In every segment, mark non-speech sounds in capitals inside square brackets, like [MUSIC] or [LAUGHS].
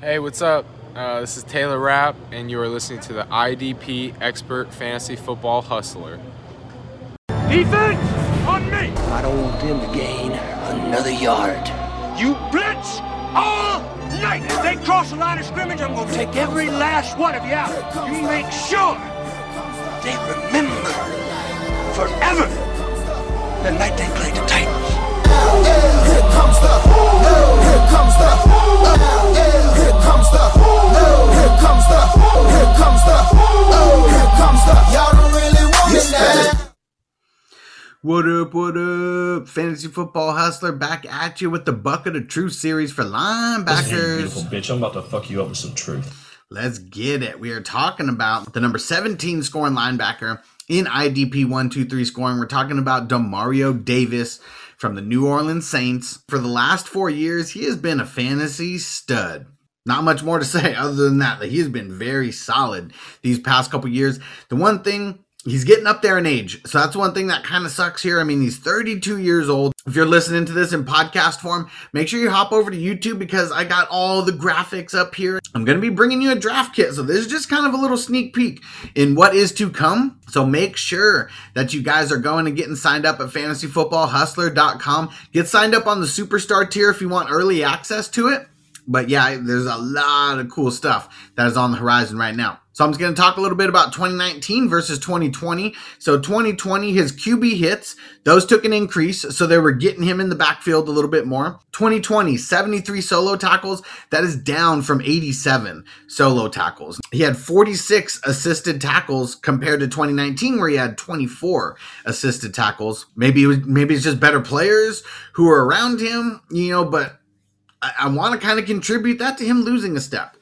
Hey, what's up? Uh, this is Taylor Rapp, and you are listening to the IDP Expert Fantasy Football Hustler. Defense on me. I don't want them to gain another yard. You blitz all night. If they cross the line of scrimmage, I'm gonna take every last one of you out. You make sure they remember forever the night they played What up, what up? Fantasy Football Hustler back at you with the Bucket of Truth series for you beautiful linebackers. bitch. I'm about to fuck you up with some truth. Let's get it. We are talking about the number 17 scoring linebacker in IDP 123 scoring. We're talking about Demario Davis from the New Orleans Saints. For the last four years, he has been a fantasy stud. Not much more to [LAUGHS] say other than that. That he has been very solid these past couple years. The one thing he's getting up there in age. So that's one thing that kind of sucks here. I mean, he's 32 years old. If you're listening to this in podcast form, make sure you hop over to YouTube because I got all the graphics up here. I'm going to be bringing you a draft kit. So this is just kind of a little sneak peek in what is to come. So make sure that you guys are going and getting signed up at fantasyfootballhustler.com. Get signed up on the superstar tier if you want early access to it. But yeah, there's a lot of cool stuff that is on the horizon right now. So I'm just going to talk a little bit about 2019 versus 2020. So 2020, his QB hits, those took an increase. So they were getting him in the backfield a little bit more. 2020, 73 solo tackles. That is down from 87 solo tackles. He had 46 assisted tackles compared to 2019, where he had 24 assisted tackles. Maybe it was, maybe it's just better players who are around him, you know, but I, I want to kind of contribute that to him losing a step.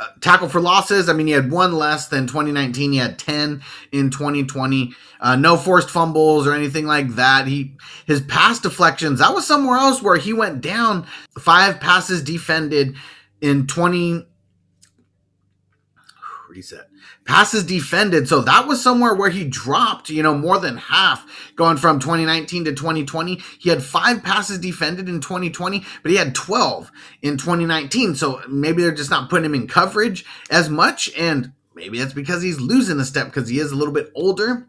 Uh, tackle for losses. I mean, he had one less than 2019. He had 10 in 2020. Uh, no forced fumbles or anything like that. He his pass deflections. That was somewhere else where he went down. Five passes defended in 20 reset passes defended. So that was somewhere where he dropped you know more than half going from 2019 to 2020 he had five passes defended in 2020 but he had 12 in 2019 so maybe they're just not putting him in coverage as much and maybe that's because he's losing a step because he is a little bit older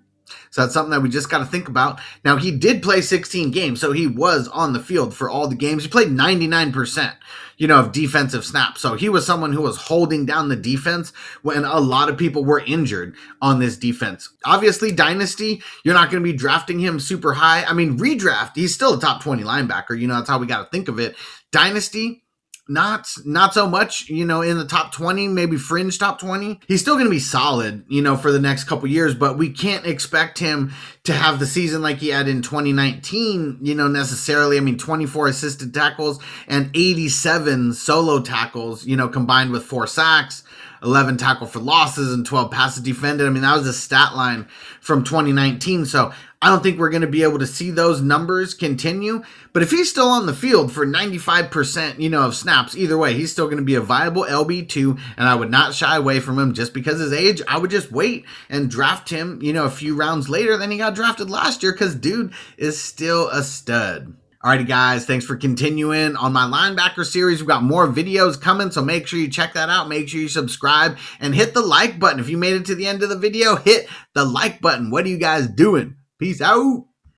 so that's something that we just got to think about. Now, he did play 16 games, so he was on the field for all the games. He played 99%, you know, of defensive snaps. So he was someone who was holding down the defense when a lot of people were injured on this defense. Obviously, Dynasty, you're not going to be drafting him super high. I mean, redraft, he's still a top 20 linebacker. You know, that's how we got to think of it. Dynasty, not not so much you know in the top 20 maybe fringe top 20 he's still going to be solid you know for the next couple years but we can't expect him to have the season like he had in 2019 you know necessarily i mean 24 assisted tackles and 87 solo tackles you know combined with four sacks 11 tackle for losses and 12 passes defended. I mean, that was a stat line from 2019. So I don't think we're going to be able to see those numbers continue. But if he's still on the field for 95%, you know, of snaps, either way, he's still going to be a viable LB2. And I would not shy away from him just because his age. I would just wait and draft him, you know, a few rounds later than he got drafted last year because dude is still a stud. Alrighty, guys, thanks for continuing on my linebacker series. We've got more videos coming, so make sure you check that out. Make sure you subscribe and hit the like button. If you made it to the end of the video, hit the like button. What are you guys doing? Peace out.